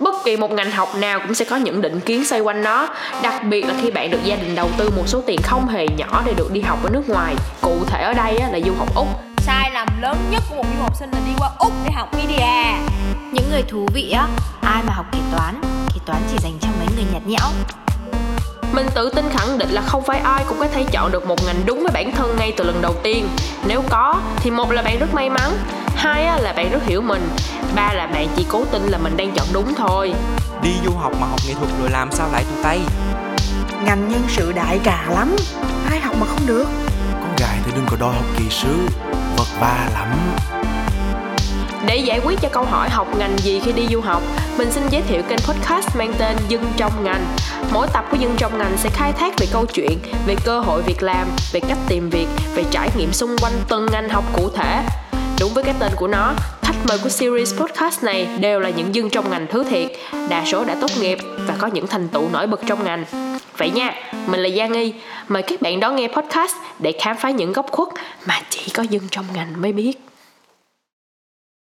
bất kỳ một ngành học nào cũng sẽ có những định kiến xoay quanh nó đặc biệt là khi bạn được gia đình đầu tư một số tiền không hề nhỏ để được đi học ở nước ngoài. Cụ thể ở đây là du học úc. Sai lầm lớn nhất của một du học sinh là đi qua úc để học media. Những người thú vị á ai mà học kế toán kế toán chỉ dành cho mấy người nhạt nhẽo. Mình tự tin khẳng định là không phải ai cũng có thể chọn được một ngành đúng với bản thân ngay từ lần đầu tiên. Nếu có thì một là bạn rất may mắn hai là bạn rất hiểu mình. Ba là bạn chỉ cố tin là mình đang chọn đúng thôi. Đi du học mà học nghệ thuật rồi làm sao lại tụi tay? Ngành nhân sự đại trà lắm ai học mà không được. Con gái thì đừng có đòi học kỳ sư vật vả lắm. Để giải quyết cho câu hỏi học ngành gì khi đi du học, mình xin giới thiệu kênh podcast mang tên Dân trong ngành. Mỗi tập của Dân trong ngành sẽ khai thác về câu chuyện, về cơ hội việc làm, về cách tìm việc, về trải nghiệm xung quanh từng ngành học cụ thể. Đúng với cái tên của nó, khách mời của series podcast này đều là những dân trong ngành thứ thiệt, đa số đã tốt nghiệp và có những thành tựu nổi bật trong ngành. Vậy nha, mình là Giang Nghi, mời các bạn đón nghe podcast để khám phá những góc khuất mà chỉ có dân trong ngành mới biết.